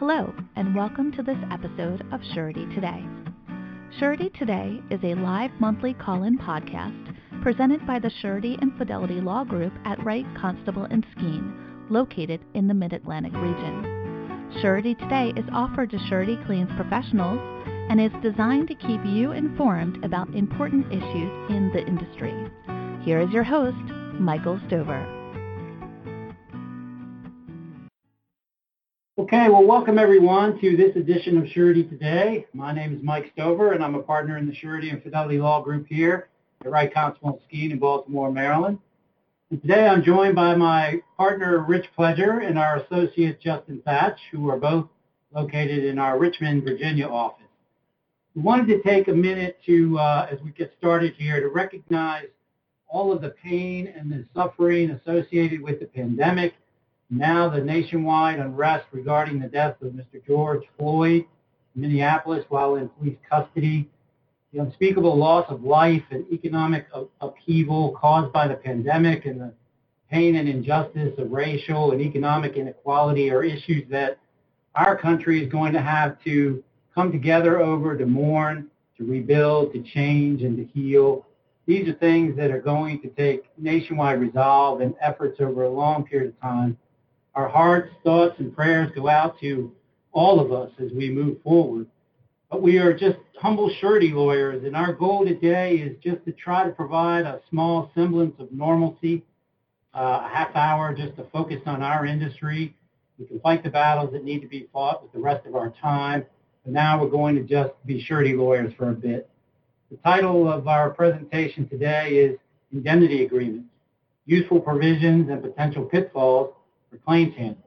Hello, and welcome to this episode of Surety Today. Surety Today is a live monthly call in podcast presented by the Surety and Fidelity Law Group at Wright Constable and Skeen, located in the Mid Atlantic region. Surety Today is offered to surety claims professionals and is designed to keep you informed about important issues in the industry. Here is your host, Michael Stover. Okay, well, welcome everyone to this edition of Surety Today. My name is Mike Stover, and I'm a partner in the Surety and Fidelity Law Group here at Wright Constable Skeen in Baltimore, Maryland. And today I'm joined by my partner, Rich Pledger, and our associate, Justin Thatch, who are both located in our Richmond, Virginia office. We wanted to take a minute to, uh, as we get started here, to recognize all of the pain and the suffering associated with the pandemic now the nationwide unrest regarding the death of Mr. George Floyd in Minneapolis while in police custody, the unspeakable loss of life and economic upheaval caused by the pandemic and the pain and injustice of racial and economic inequality are issues that our country is going to have to come together over to mourn, to rebuild, to change, and to heal. These are things that are going to take nationwide resolve and efforts over a long period of time our hearts, thoughts, and prayers go out to all of us as we move forward. But we are just humble surety lawyers, and our goal today is just to try to provide a small semblance of normalcy, uh, a half hour just to focus on our industry. We can fight the battles that need to be fought with the rest of our time. But now we're going to just be surety lawyers for a bit. The title of our presentation today is Indemnity Agreements, Useful Provisions and Potential Pitfalls for claims handlers.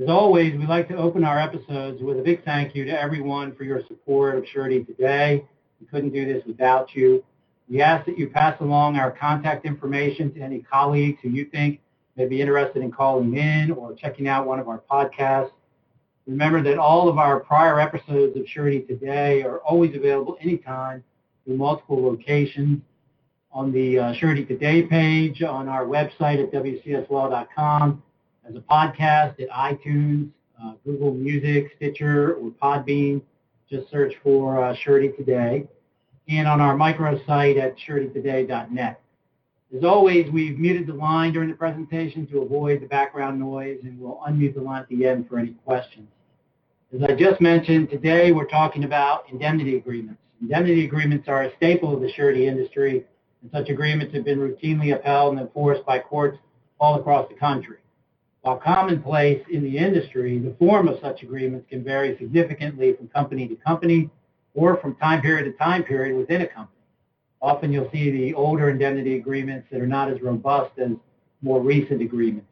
As always, we like to open our episodes with a big thank you to everyone for your support of Surety today. We couldn't do this without you. We ask that you pass along our contact information to any colleagues who you think may be interested in calling in or checking out one of our podcasts. Remember that all of our prior episodes of Surety Today are always available anytime through multiple locations on the uh, Surety Today page, on our website at wcslaw.com, as a podcast at iTunes, uh, Google Music, Stitcher, or Podbean. Just search for uh, Surety Today. And on our microsite at suretytoday.net. As always, we've muted the line during the presentation to avoid the background noise, and we'll unmute the line at the end for any questions. As I just mentioned, today we're talking about indemnity agreements. Indemnity agreements are a staple of the surety industry, and such agreements have been routinely upheld and enforced by courts all across the country. While commonplace in the industry, the form of such agreements can vary significantly from company to company or from time period to time period within a company. Often you'll see the older indemnity agreements that are not as robust as more recent agreements.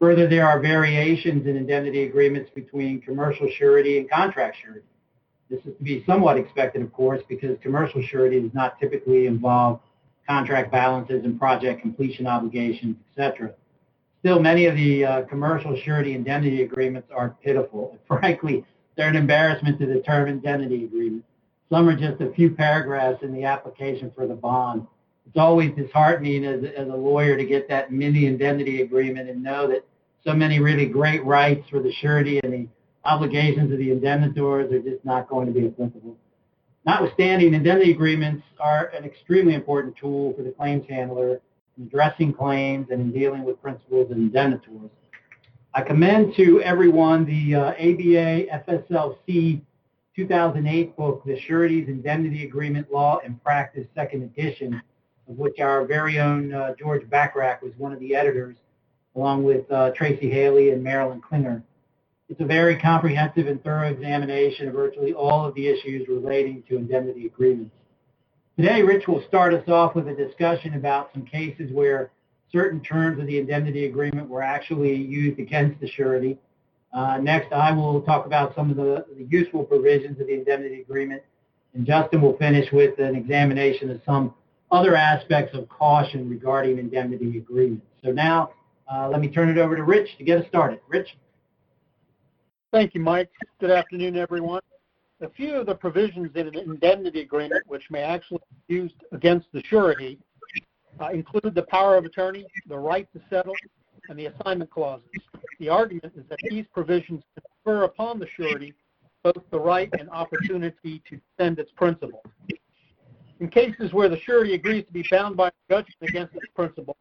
Further, there are variations in indemnity agreements between commercial surety and contract surety. This is to be somewhat expected, of course, because commercial surety does not typically involve contract balances and project completion obligations, etc. Still, many of the uh, commercial surety indemnity agreements are pitiful. Frankly, they're an embarrassment to the term indemnity agreement. Some are just a few paragraphs in the application for the bond. It's always disheartening as, as a lawyer to get that mini indemnity agreement and know that so many really great rights for the surety and the obligations of the indemnitors are just not going to be applicable. Notwithstanding, indemnity agreements are an extremely important tool for the claims handler in addressing claims and in dealing with principals and indemnitors. I commend to everyone the uh, ABA FSLC 2008 book, The Sureties Indemnity Agreement Law and Practice, second edition, of which our very own uh, George Bachrach was one of the editors, along with uh, Tracy Haley and Marilyn Klinger. It's a very comprehensive and thorough examination of virtually all of the issues relating to indemnity agreements. Today, Rich will start us off with a discussion about some cases where certain terms of the indemnity agreement were actually used against the surety. Uh, next, I will talk about some of the, the, useful provisions of the indemnity agreement, and Justin will finish with an examination of some other aspects of caution regarding indemnity agreements. So now, uh, let me turn it over to Rich to get us started. Rich? Thank you, Mike. Good afternoon, everyone a few of the provisions in an indemnity agreement which may actually be used against the surety uh, include the power of attorney, the right to settle, and the assignment clauses. The argument is that these provisions confer upon the surety both the right and opportunity to defend its principal. In cases where the surety agrees to be bound by a judgment against its principal,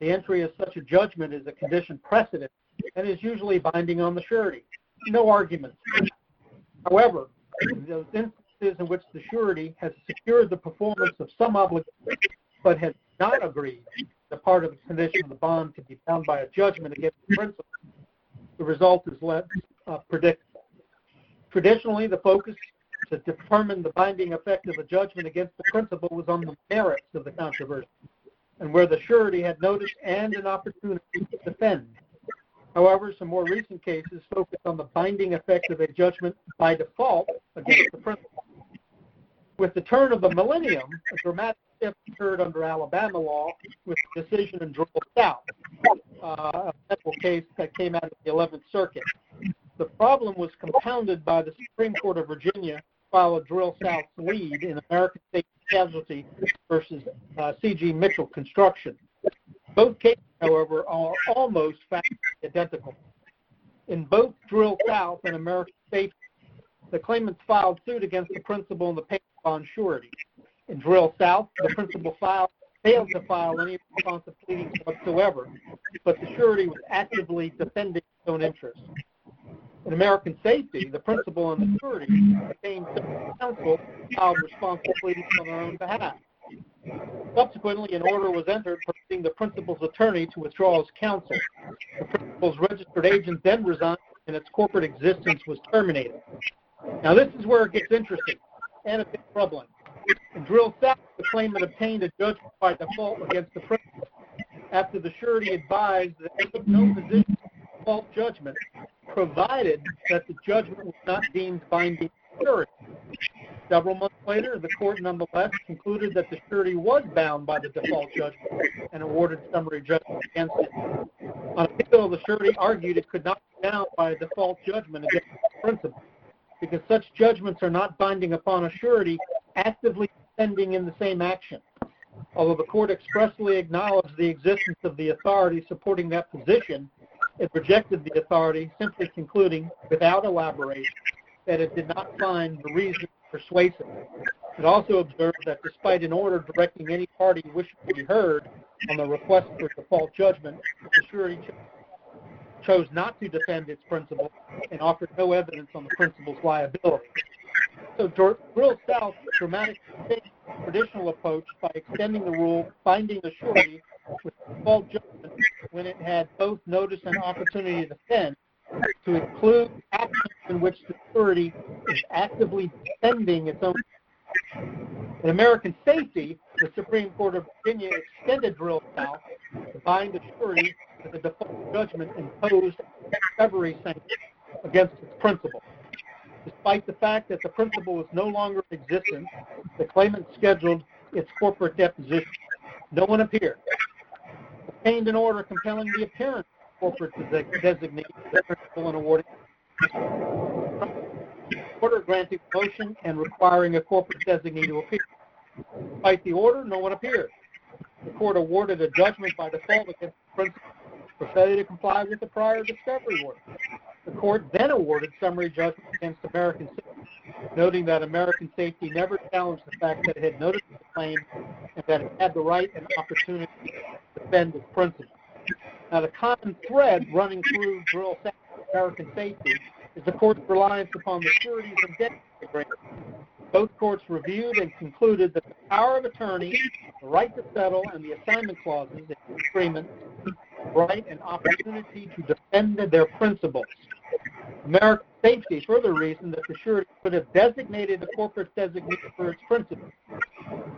the entry of such a judgment is a condition precedent and is usually binding on the surety. No arguments. However, those instances in which the surety has secured the performance of some obligation but has not agreed the part of the condition of the bond to be bound by a judgment against the principal, the result is less uh, predictable. Traditionally, the focus to determine the binding effect of a judgment against the principal was on the merits of the controversy, and where the surety had notice and an opportunity to defend. However, some more recent cases focus on the binding effect of a judgment by default against the principal. With the turn of the millennium, a dramatic shift occurred under Alabama law with the decision in Drill South, uh, a federal case that came out of the 11th Circuit. The problem was compounded by the Supreme Court of Virginia followed Drill South's lead in American Safety Casualty versus uh, C.G. Mitchell Construction. Both cases, however, are almost identical. In both Drill South and American Safety, the claimants filed suit against the principal and the payment bond surety. In Drill South, the principal filed, failed to file any responsive pleadings whatsoever, but the surety was actively defending its own interests. In American Safety, the principal and the surety obtained counsel filed responsive pleadings on their own behalf. Subsequently, an order was entered permitting the principal's attorney to withdraw his counsel. The principal's registered agent then resigned and its corporate existence was terminated. Now, this is where it gets interesting and a bit troubling. In Drill South, the claimant obtained a judgment by default against the principal after the surety advised that they took no position default judgment provided that the judgment was not deemed binding surety. Several months later, the court nonetheless concluded that the surety was bound by the default judgment and awarded summary judgment against it. On appeal, the surety argued it could not be bound by a default judgment against the principal because such judgments are not binding upon a surety actively defending in the same action. Although the court expressly acknowledged the existence of the authority supporting that position, it rejected the authority, simply concluding, without elaboration, that it did not find the reason persuasive. It also observed that despite an order directing any party wishing to be heard on the request for default judgment, the surety chose not to defend its principal and offered no evidence on the principal's liability. So Drill South dramatically traditional approach by extending the rule, finding the surety with default judgment when it had both notice and opportunity to defend to include actions in which the surety is actively defending its own. In American safety, the Supreme Court of Virginia extended Drill South to bind the jury to the default judgment imposed discovery sanction against its principal. Despite the fact that the principal was no longer in existence, the claimant scheduled its corporate deposition. No one appeared. Obtained an order compelling the appearance of corporate designee, the principal and awarding order granting motion and requiring a corporate designee to appear. Despite the order, no one appeared. The court awarded a judgment by default against the principal for failure to comply with the prior discovery order. The court then awarded summary judgment against American Safety, noting that American Safety never challenged the fact that it had noticed the claim and that it had the right and opportunity to defend its principal. Now, the common thread running through Drill American Safety is the court's reliance upon the sureties and debt agreement. Both courts reviewed and concluded that the power of attorney, the right to settle, and the assignment clauses in the agreement right and opportunity to defend their principles. American Safety further reasoned that the surety could have designated a corporate designee for its principles.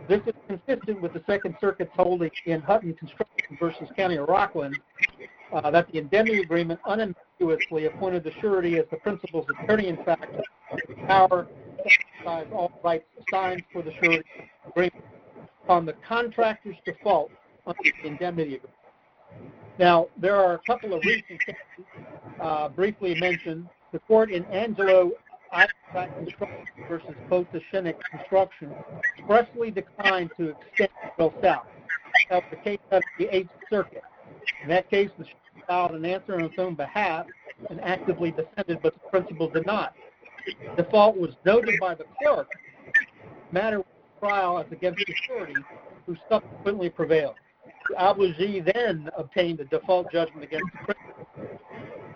This is consistent with the Second Circuit's holding in Hutton Construction versus County of Rockland uh, that the indemnity agreement unambiguously appointed the surety as the principal's attorney in fact the power to exercise all rights assigned for the surety agreement upon the contractor's default under the indemnity agreement. Now, there are a couple of recent cases uh, briefly mentioned. The court in Angelo Iafrate Construction versus Potashnick Construction expressly declined to extend Drill South. That was the case of the Eighth Circuit. In that case, the filed an answer on its own behalf and actively defended, but the principal did not. Default was noted by the clerk. Matter was trial as against the surety, who subsequently prevailed. The obligee then obtained a default judgment against the principal.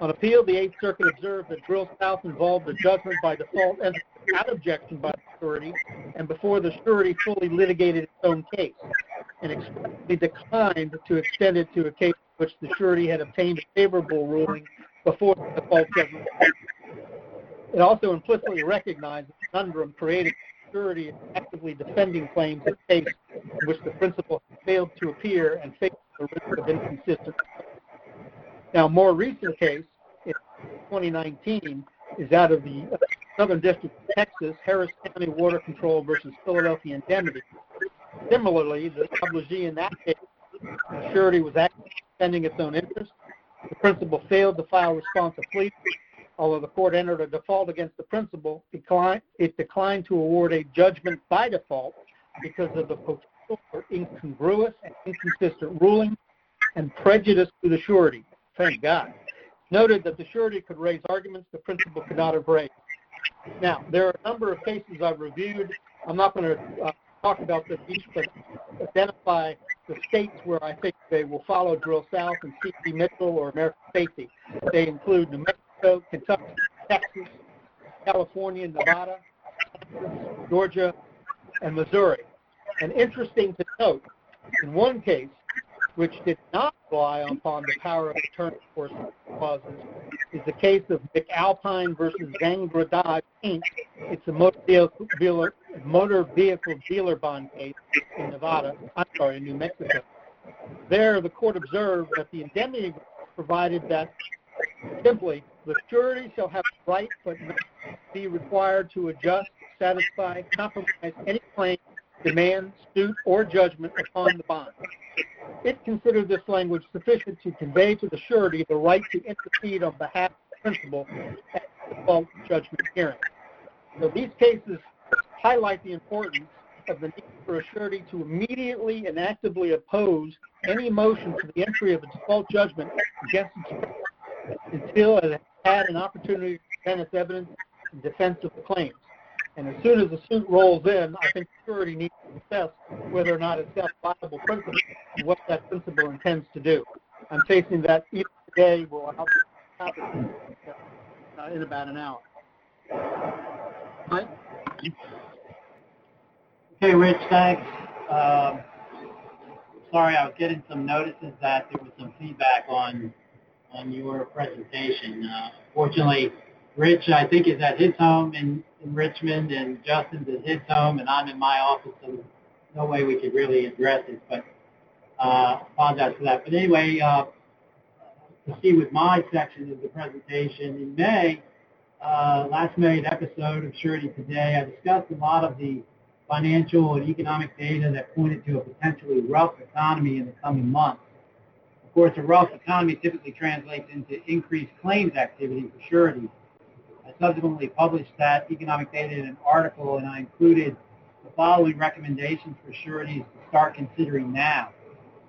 On appeal, the Eighth Circuit observed that Drill South involved a judgment by default entered without objection by the surety and before the surety fully litigated its own case, and expressly declined to extend it to a case which the surety had obtained a favorable ruling before the default judgment. It also implicitly recognized the conundrum created by surety actively defending claims in case in which the principal failed to appear and faced the risk of inconsistency. Now, a more recent case in 2019 is out of the Southern District of Texas, Harris County Water Control versus Philadelphia Indemnity. Similarly, the obligee in that case, the surety was actively defending its own interest. The principal failed to file responsive plea. Although the court entered a default against the principal, it declined to award a judgment by default because of the potential for incongruous and inconsistent ruling and prejudice to the surety. Thank God. Noted that the surety could raise arguments the principal could not have raised. Now, there are a number of cases I've reviewed. I'm not going to uh, talk about them each, but identify the states where I think they will follow Drill South and C.G. Mitchell or American Safety. They include New Mexico, Kentucky, Texas, California, Nevada, Georgia, and Missouri. And interesting to note, in one case, which did not rely upon the power of attorney for clauses, is the case of McAlpine versus Zangara Dodge Inc. It's a motor vehicle, dealer, motor vehicle dealer bond case in Nevada. I'm sorry, in New Mexico. There, the court observed that the indemnity provided that simply the surety shall have the right but not be required to adjust, satisfy, compromise any claim, demand, suit, or judgment upon the bond. It considered this language sufficient to convey to the surety the right to intercede on behalf of the principal at the default judgment hearing. So these cases highlight the importance of the need for a surety to immediately and actively oppose any motion for the entry of a default judgment against its until it had an opportunity to present its evidence in defense of the claims. And as soon as the suit rolls in, I think the surety needs to assess whether or not it's got viable principle and what that principle intends to do. I'm facing that either today will happen uh, in about an hour. Mike? Okay, Rich, thanks. Um, sorry, I was getting some notices that there was some feedback on on your presentation. Uh, fortunately, Rich, I think, is at his home in, in Richmond, and Justin's at his home, and I'm in my office, so there's no way we could really address it. But uh, apologize for that. But anyway, uh, to see with my section of the presentation in May, uh, last May episode of Surety Today, I discussed a lot of the financial and economic data that pointed to a potentially rough economy in the coming months. Of course, a rough economy typically translates into increased claims activity for surety. Subsequently published that economic data in an article, and I included the following recommendations for sureties to start considering now.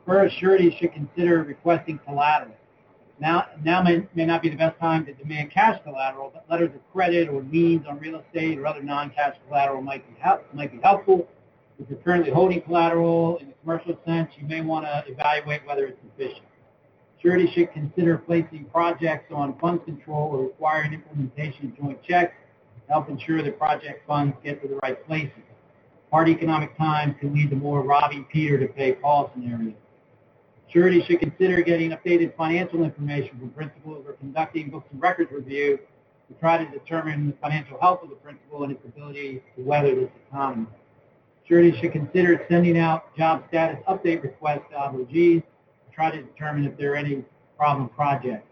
First, sureties should consider requesting collateral. Now, now may, may not be the best time to demand cash collateral, but letters of credit or liens on real estate or other non-cash collateral might be, help, might be helpful. If you're currently holding collateral in the commercial sense, you may want to evaluate whether it's sufficient. Surety should consider placing projects on funds control or requiring implementation joint checks to help ensure that project funds get to the right places. Hard economic times can lead to more robbing Peter to pay Paul scenarios. Surety should consider getting updated financial information from principals or conducting books and records review to try to determine the financial health of the principal and its ability to weather this economy. Surety should consider sending out job status update requests to obligees try to determine if there are any problem projects.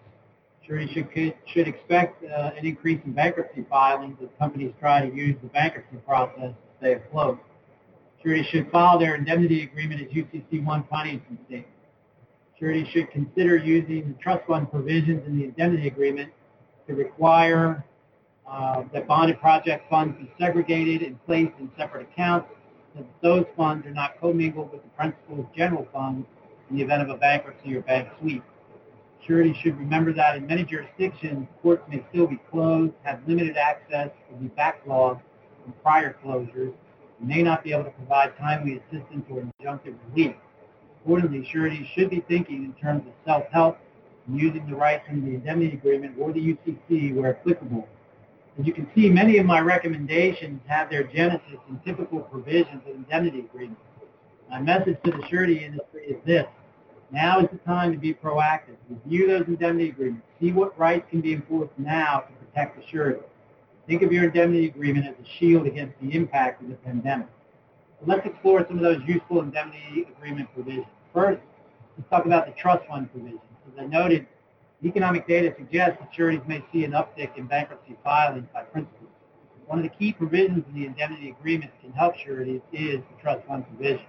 Surety should, should expect uh, an increase in bankruptcy filings as companies try to use the bankruptcy process to stay afloat. Surety should file their indemnity agreement as UCC1 financing statement. Surety should consider using the trust fund provisions in the indemnity agreement to require uh, that bonded project funds be segregated and placed in separate accounts so that those funds are not commingled with the principal's general fund in the event of a bankruptcy or bank sweep. Surety should remember that in many jurisdictions, courts may still be closed, have limited access, or be backlogged from prior closures, and may not be able to provide timely assistance or injunctive relief. Accordingly, surety should be thinking in terms of self-help and using the rights under the indemnity agreement or the UCC where applicable. As you can see, many of my recommendations have their genesis in typical provisions of indemnity agreements. My message to the surety industry is this. Now is the time to be proactive. Review those indemnity agreements. See what rights can be enforced now to protect the surety. Think of your indemnity agreement as a shield against the impact of the pandemic. Let's explore some of those useful indemnity agreement provisions. First, let's talk about the trust fund provisions. As I noted, economic data suggests that sureties may see an uptick in bankruptcy filings by principals. One of the key provisions in the indemnity agreement can help sureties is the trust fund provision.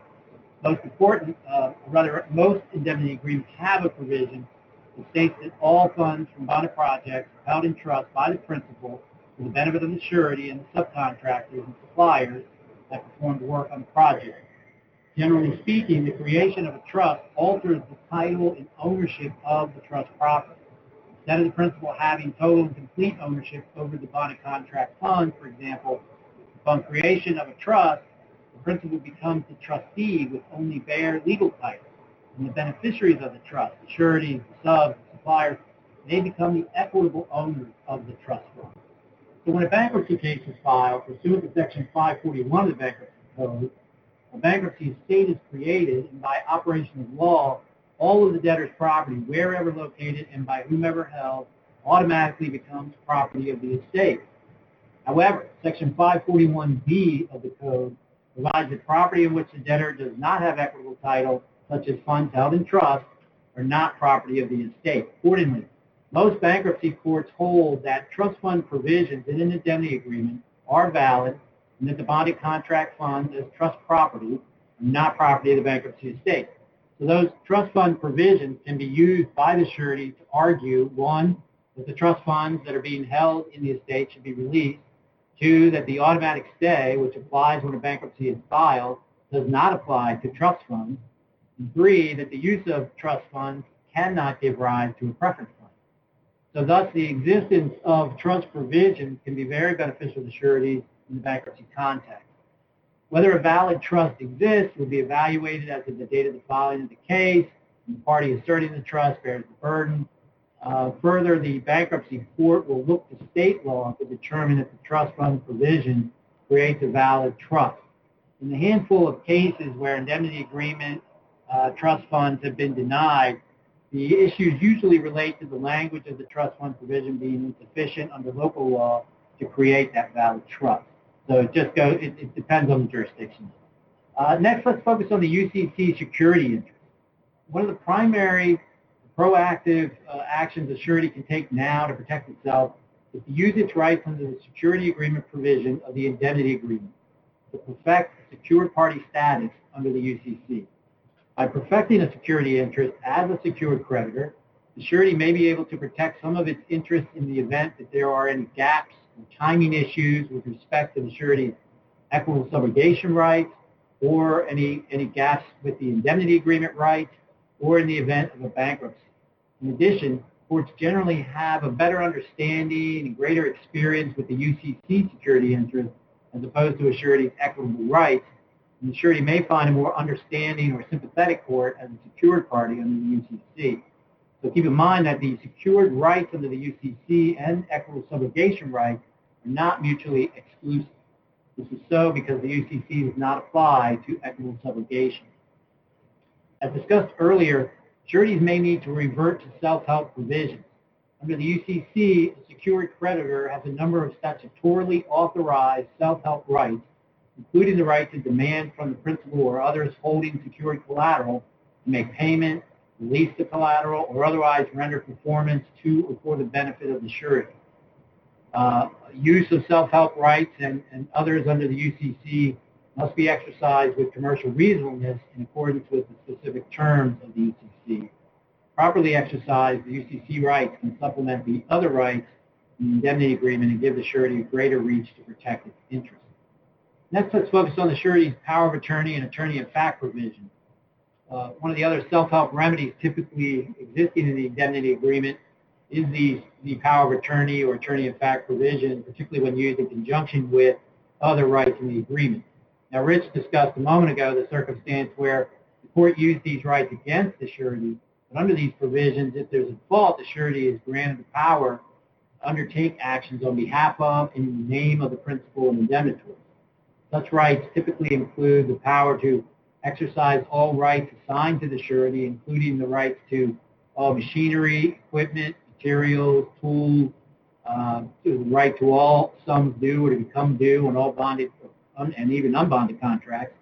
Most important, uh, rather, most indemnity agreements have a provision that states that all funds from bonded projects held in trust by the principal for the benefit of the surety and the subcontractors and suppliers that performed work on the project. Generally speaking, the creation of a trust alters the title and ownership of the trust property. Instead of the principal having total and complete ownership over the bonded contract fund, for example, upon creation of a trust, the principal becomes the trustee with only bare legal title. And the beneficiaries of the trust, the sureties, the subs, the suppliers, they become the equitable owners of the trust fund. So when a bankruptcy case is filed pursuant to Section 541 of the Bankruptcy Code, a bankruptcy estate is created, and by operation of law, all of the debtor's property, wherever located and by whomever held, automatically becomes property of the estate. However, Section 541B of the Code provides that property in which the debtor does not have equitable title, such as funds held in trust, are not property of the estate. Accordingly, most bankruptcy courts hold that trust fund provisions in an indemnity agreement are valid and that the bonded contract funds as trust property not property of the bankruptcy estate. So those trust fund provisions can be used by the surety to argue, one, that the trust funds that are being held in the estate should be released, two, that the automatic stay, which applies when a bankruptcy is filed, does not apply to trust funds, and three, that the use of trust funds cannot give rise to a preference fund. So thus, the existence of trust provisions can be very beneficial to sureties in the bankruptcy context. Whether a valid trust exists will be evaluated as of the date of the filing of the case, and the party asserting the trust bears the burden. Uh, further, the bankruptcy court will look to state law to determine if the trust fund provision creates a valid trust. In the handful of cases where indemnity agreement uh, trust funds have been denied, the issues usually relate to the language of the trust fund provision being insufficient under local law to create that valid trust. So it just goes, it, it depends on the jurisdiction. Uh, next, let's focus on the UCC security interest. One of the primary proactive uh, actions a surety can take now to protect itself is to use its rights under the security agreement provision of the indemnity agreement to perfect secured party status under the UCC. By perfecting a security interest as a secured creditor, the surety may be able to protect some of its interests in the event that there are any gaps or timing issues with respect to the surety's equitable subrogation rights or any, any gaps with the indemnity agreement rights or in the event of a bankruptcy. In addition, courts generally have a better understanding and greater experience with the UCC security interest as opposed to a surety's equitable rights, and the surety may find a more understanding or sympathetic court as a secured party under the UCC. So keep in mind that the secured rights under the UCC and equitable subrogation rights are not mutually exclusive. This is so because the UCC does not apply to equitable subrogation. As discussed earlier, sureties may need to revert to self-help provisions. Under the UCC, a secured creditor has a number of statutorily authorized self-help rights, including the right to demand from the principal or others holding secured collateral to make payment, release the collateral, or otherwise render performance to or for the benefit of the surety. Uh, use of self-help rights and, and others under the UCC must be exercised with commercial reasonableness in accordance with the specific terms of the UCC. Properly exercised, the UCC rights can supplement the other rights in the indemnity agreement and give the surety greater reach to protect its interests. Next, let's focus on the surety's power of attorney and attorney in fact provision. uh, one of the other self-help remedies typically existing in the indemnity agreement is the, the power of attorney or attorney in fact provision, particularly when used in conjunction with other rights in the agreement. Now, Rich discussed a moment ago the circumstance where the court used these rights against the surety, but under these provisions, if there's a fault, the surety is granted the power to undertake actions on behalf of and in the name of the principal and indemnitor. Such rights typically include the power to exercise all rights assigned to the surety, including the rights to all machinery, equipment, materials, tools, uh, the right to all sums due or to become due on all bonded and even unbonded contracts,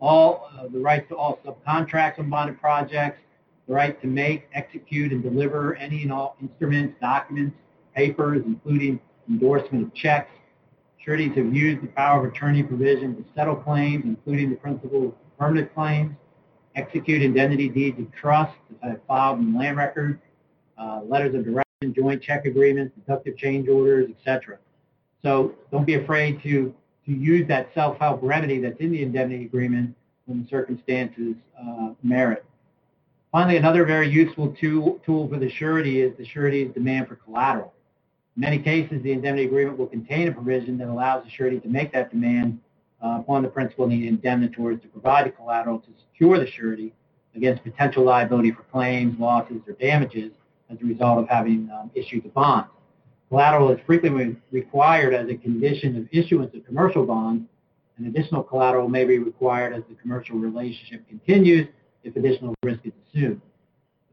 all uh, the rights to all subcontracts on bonded projects, the right to make, execute, and deliver any and all instruments, documents, papers, including endorsement of checks. Sureties have used the power of attorney provision to settle claims, including the principal permanent claims, execute indemnity deeds of trust that have filed in land records, uh, letters of direction, joint check agreements, deductive change orders, etc. So don't be afraid to, to use that self-help remedy that's in the indemnity agreement when the circumstances uh, merit. Finally, another very useful tool, tool for the surety is the surety's demand for collateral. In many cases, the indemnity agreement will contain a provision that allows the surety to make that demand uh, upon the principal and the indemnitors to provide the collateral to secure the surety against potential liability for claims, losses, or damages as a result of having um, issued the bonds. Collateral is frequently required as a condition of issuance of commercial bonds, and additional collateral may be required as the commercial relationship continues if additional risk is assumed.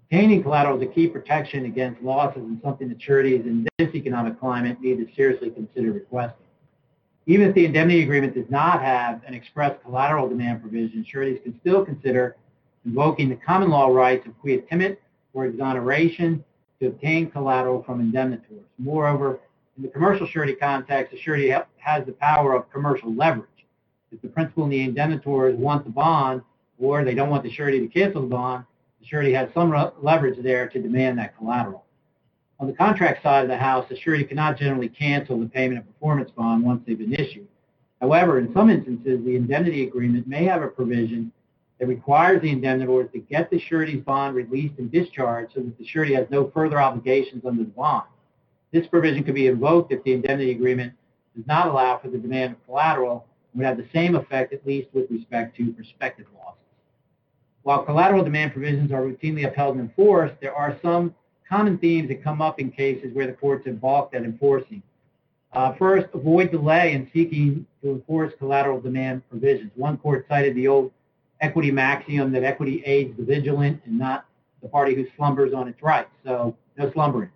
Obtaining collateral is a key protection against losses and something that sureties in this economic climate need to seriously consider requesting. Even if the indemnity agreement does not have an express collateral demand provision, sureties can still consider invoking the common law rights of quia timet or exoneration to obtain collateral from indemnitors. Moreover, in the commercial surety context, a surety has the power of commercial leverage. If the principal and the indemnitors want the bond, or they don't want the surety to cancel the bond, the surety has some leverage there to demand that collateral. On the contract side of the house, the surety cannot generally cancel the payment of performance bond once they've been issued. However, in some instances, the indemnity agreement may have a provision that requires the indemnitor to get the surety's bond released and discharged so that the surety has no further obligations under the bond. This provision could be invoked if the indemnity agreement does not allow for the demand of collateral and would have the same effect at least with respect to prospective losses. While collateral demand provisions are routinely upheld and enforced, there are some common themes that come up in cases where the courts have balked at enforcing. Uh, first, avoid delay in seeking to enforce collateral demand provisions. One court cited the old equity maxim that equity aids the vigilant and not the party who slumbers on its rights. So no slumbering.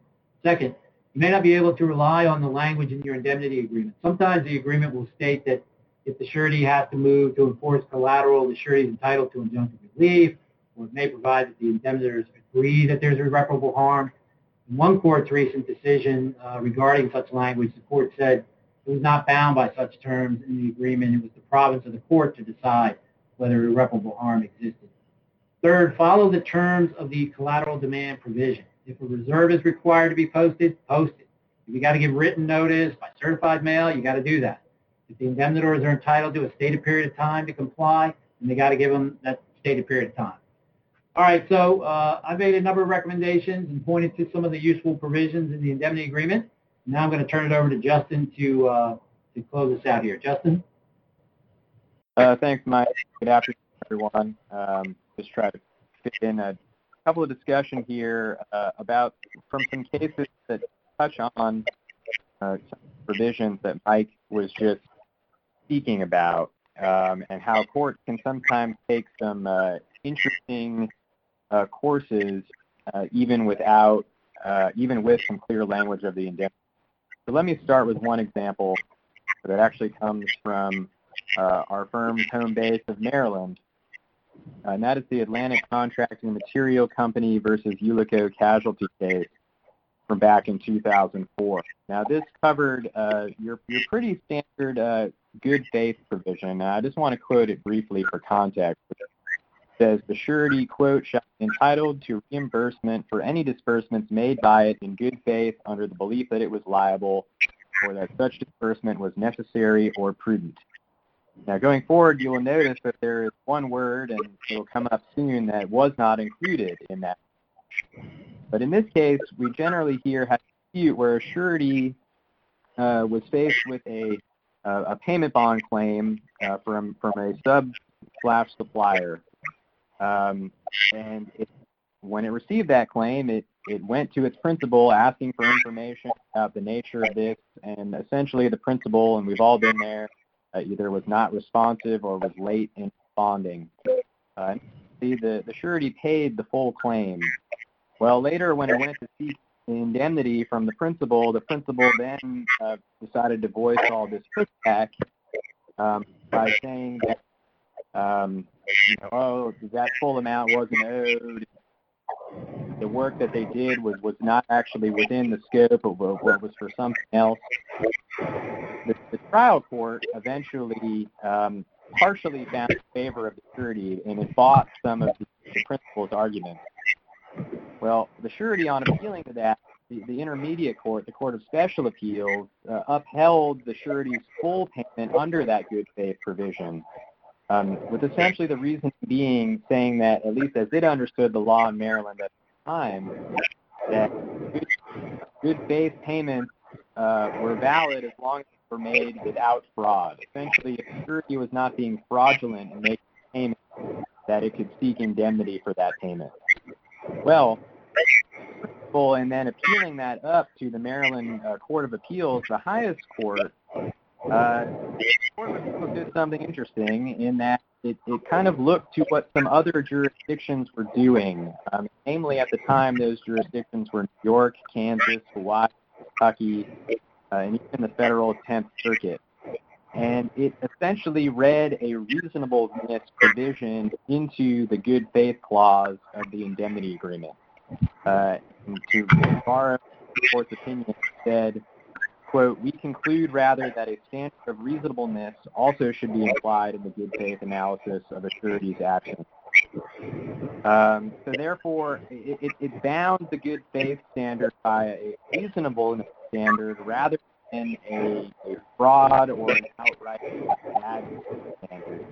Second, you may not be able to rely on the language in your indemnity agreement. Sometimes the agreement will state that if the surety has to move to enforce collateral, the surety is entitled to injunctive relief, or it may provide that the indemnitors agree that there's irreparable harm. In one court's recent decision uh, regarding such language, the court said it was not bound by such terms in the agreement. It was the province of the court to decide whether irreparable harm existed. Third, follow the terms of the collateral demand provision. If a reserve is required to be posted, post it. If you got to give written notice by certified mail, you got to do that. If the indemnitors are entitled to a stated period of time to comply, then they got to give them that stated period of time. All right, so uh, I made a number of recommendations and pointed to some of the useful provisions in the indemnity agreement. Now I'm going to turn it over to Justin to uh, to close this out here. Justin. Uh, thanks, Mike. Good afternoon, everyone. Um, just try to fit in a couple of discussion here uh, about from some cases that touch on uh, provisions that Mike was just speaking about, um, and how courts can sometimes take some uh, interesting uh, courses even without, even with some clear language of the indemnity. So let me start with one example that actually comes from uh, our firm's home base of Maryland. Uh, and that is the Atlantic Contracting Material Company versus Ulico Casualty case from back in 2004. Now, this covered uh, your, your pretty standard uh, good faith provision. I just want to quote it briefly for context. It says, the surety, quote, shall be entitled to reimbursement for any disbursements made by it in good faith under the belief that it was liable or that such disbursement was necessary or prudent. Now, going forward, you will notice that there is one word, and it'll come up soon that was not included in that. But in this case, we generally hear a dispute where a surety uh, was faced with a uh, a payment bond claim uh, from from a sub slash supplier, um, and it, when it received that claim, it it went to its principal asking for information about the nature of this, and essentially the principal, and we've all been there, uh, either was not responsive or was late in responding. Uh, the, the surety paid the full claim. Well, later when it went to seek indemnity from the principal, the principal then uh, decided to voice all this pushback um, by saying that, um, you know, oh, that full amount wasn't owed, the work that they did was, was not actually within the scope of what was for something else. The, the trial court eventually um, partially found in favor of the surety and it bought some of the, the principal's arguments. Well, the surety on appealing to that, the, the intermediate court, the Court of Special Appeals, uh, upheld the surety's full payment under that good faith provision um, with essentially the reason being saying that, at least as it understood the law in Maryland at the time, that good, good faith payments uh, were valid as long as they were made without fraud. Essentially, if security was not being fraudulent in making payment, that it could seek indemnity for that payment. Well, and then appealing that up to the Maryland uh, Court of Appeals, the highest court, uh, did something interesting in that it, it kind of looked to what some other jurisdictions were doing. Um, namely, at the time, those jurisdictions were New York, Kansas, Hawaii, Kentucky, uh, and even the federal 10th Circuit. And it essentially read a reasonableness provision into the good faith clause of the indemnity agreement. Uh, to the court's opinion, said, quote, we conclude rather that a standard of reasonableness also should be implied in the good faith analysis of a surety's action. Um, so therefore, it, it, it bound the good faith standard by a reasonableness standard rather than a, a fraud or an outright bad standard.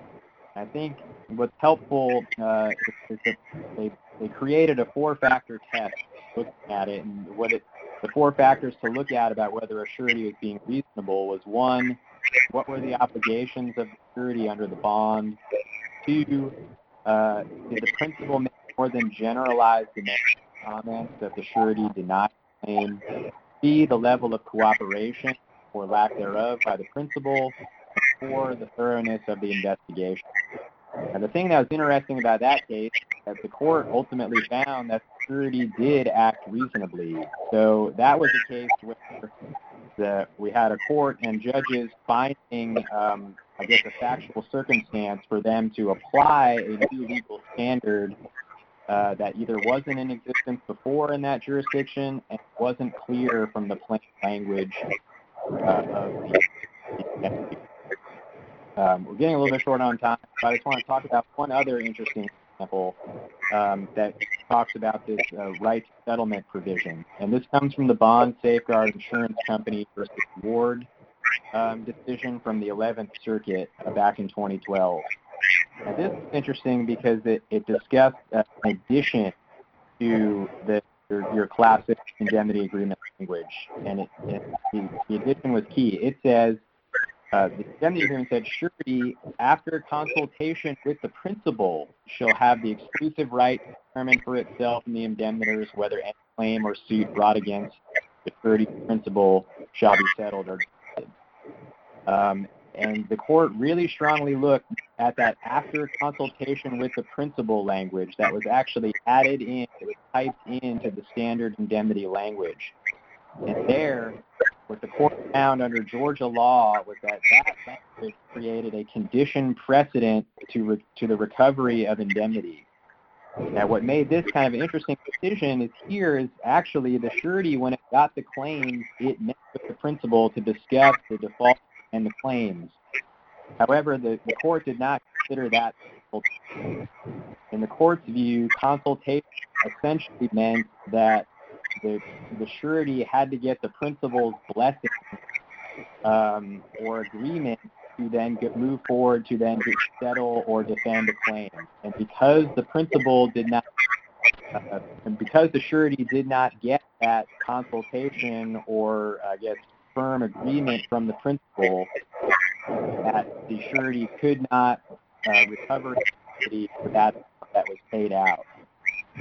I think what's helpful uh, is, is that they, they created a four-factor test looking at it, and what it the four factors to look at about whether a surety was being reasonable was one, what were the obligations of the surety under the bond? Two, uh, did the principal make more than generalized comments that the surety did not claim? C, the level of cooperation or lack thereof by the principal, and four, the thoroughness of the investigation. And the thing that was interesting about that case is that the court ultimately found that security did act reasonably. So that was a case where the, we had a court and judges finding, um, I guess, a factual circumstance for them to apply a new legal standard uh, that either wasn't in existence before in that jurisdiction and wasn't clear from the plain language uh, of the, um, we're getting a little bit short on time, but I just want to talk about one other interesting example um, that talks about this uh, right settlement provision. And this comes from the Bond Safeguard Insurance Company versus Ward um, decision from the 11th Circuit uh, back in 2012. Now, this is interesting because it, it discussed uh, an addition to the, your, your classic indemnity agreement language, and it, it, the, the addition was key. It says uh, the indemnity agreement said after consultation with the principal, shall have the exclusive right to determine for itself and the indemnitors whether any claim or suit brought against the surety principal shall be settled or um, and the court really strongly looked at that after consultation with the principal language that was actually added in, it was typed into the standard indemnity language. And there, what the court found under Georgia law was that that created a condition precedent to, re- to the recovery of indemnity. Now, what made this kind of an interesting decision is here is actually the surety, when it got the claims, it met with the principal to discuss the default and the claims. However, the, the court did not consider that. In the court's view, consultation essentially meant that the the surety had to get the principal's blessing um, or agreement to then get, move forward to then settle or defend a claim. And because the principal did not, uh, and because the surety did not get that consultation or I guess firm agreement from the principal that the surety could not uh, recover for that that was paid out,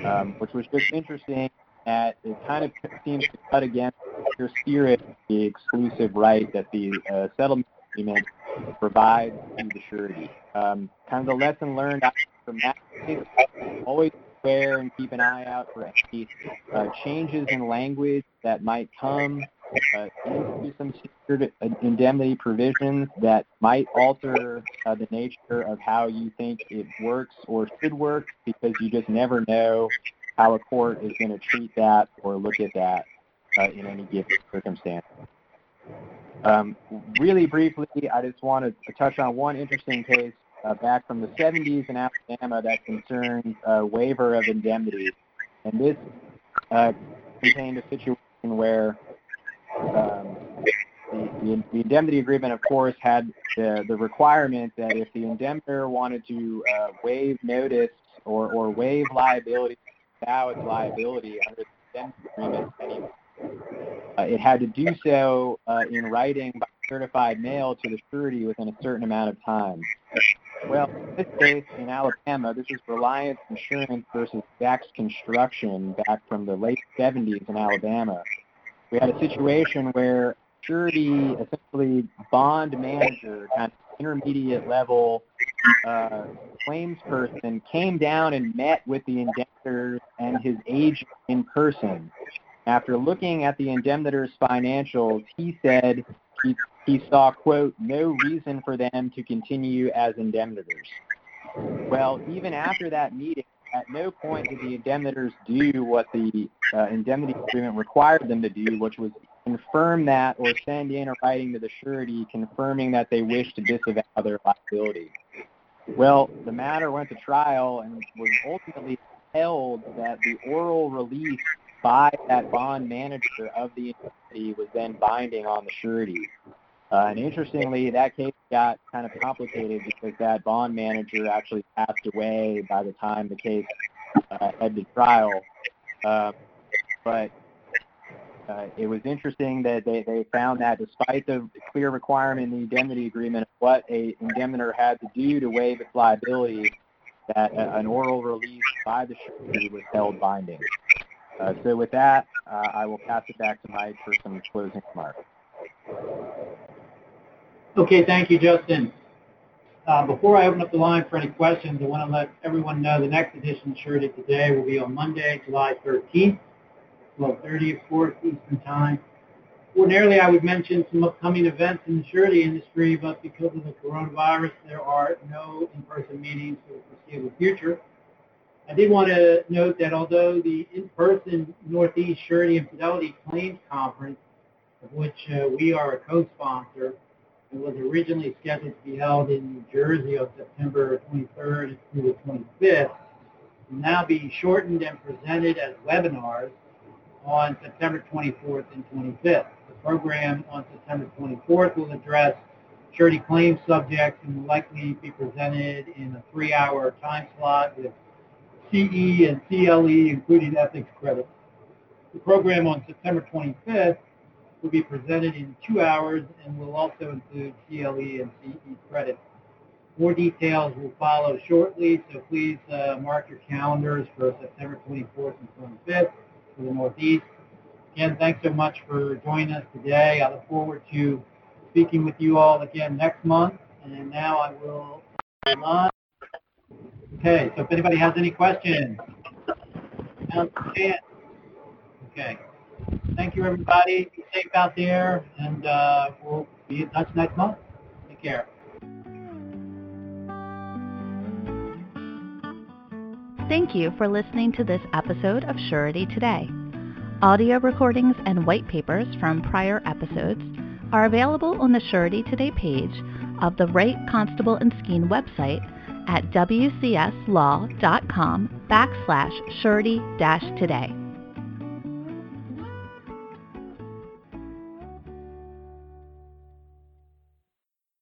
um, which was just interesting that it kind of seems to cut against your spirit the exclusive right that the uh, settlement agreement provides to the surety. Um, kind of the lesson learned from that case, always aware and keep an eye out for any uh, changes in language that might come uh, into some secured indemnity provisions that might alter uh, the nature of how you think it works or should work because you just never know how a court is going to treat that or look at that uh, in any given circumstance. Um, really briefly, I just want to touch on one interesting case uh, back from the 70s in Alabama that concerns uh, waiver of indemnity. And this uh, contained a situation where um, the, the, the, indemnity agreement, of course, had the, the requirement that if the indemnitor wanted to uh, waive notice or, or waive liability, vow its liability under the indemnity agreement anyway, uh, it had to do so uh, in writing by certified mail to the surety within a certain amount of time. Well, in this case, in Alabama, this is Reliance Insurance versus Dax Construction back from the late 70s in Alabama. We had a situation where surety, essentially bond manager, kind of intermediate level uh, claims person, came down and met with the indemnitor and his agent in person after looking at the indemnitor's financials, he said he, he saw, quote, no reason for them to continue as indemnitors. Well, even after that meeting, at no point did the indemnitors do what the uh, indemnity agreement required them to do, which was confirm that or send in a writing to the surety confirming that they wish to disavow their liability. Well, the matter went to trial and was ultimately held that the oral release by that bond manager of the entity was then binding on the surety. Uh, and interestingly, that case got kind of complicated because that bond manager actually passed away by the time the case uh, had to trial. Uh, but uh, it was interesting that they, they found that despite the clear requirement in the indemnity agreement what a indemnitor had to do to waive its liability, that an oral release by the surety was held binding. Uh, so with that, uh, I will pass it back to Mike for some closing remarks. Okay, thank you, Justin. Uh, before I open up the line for any questions, I want to let everyone know the next edition of Surety Today will be on Monday, July 13th, 12.30, of course, Eastern Time. Ordinarily, I would mention some upcoming events in the surety industry, but because of the coronavirus, there are no in-person meetings for the foreseeable future. I did want to note that although the in-person Northeast Surety and Fidelity Claims Conference, of which uh, we are a co-sponsor, it was originally scheduled to be held in New Jersey on September 23rd through the 25th, will now be shortened and presented as webinars on September 24th and 25th. Program on September 24th will address surety claims subjects and will likely be presented in a three-hour time slot with CE and CLE, including ethics credits. The program on September 25th will be presented in two hours and will also include CLE and CE credits. More details will follow shortly, so please uh, mark your calendars for September 24th and 25th for the Northeast. Again, thanks so much for joining us today. I look forward to speaking with you all again next month. And now I will Okay, so if anybody has any questions, Okay. Thank you, everybody. Be safe out there, and uh, we'll be in touch next month. Take care. Thank you for listening to this episode of Surety Today. Audio recordings and white papers from prior episodes are available on the Surety Today page of the Wright Constable and Skeen website at wcslaw.com backslash surety dash today.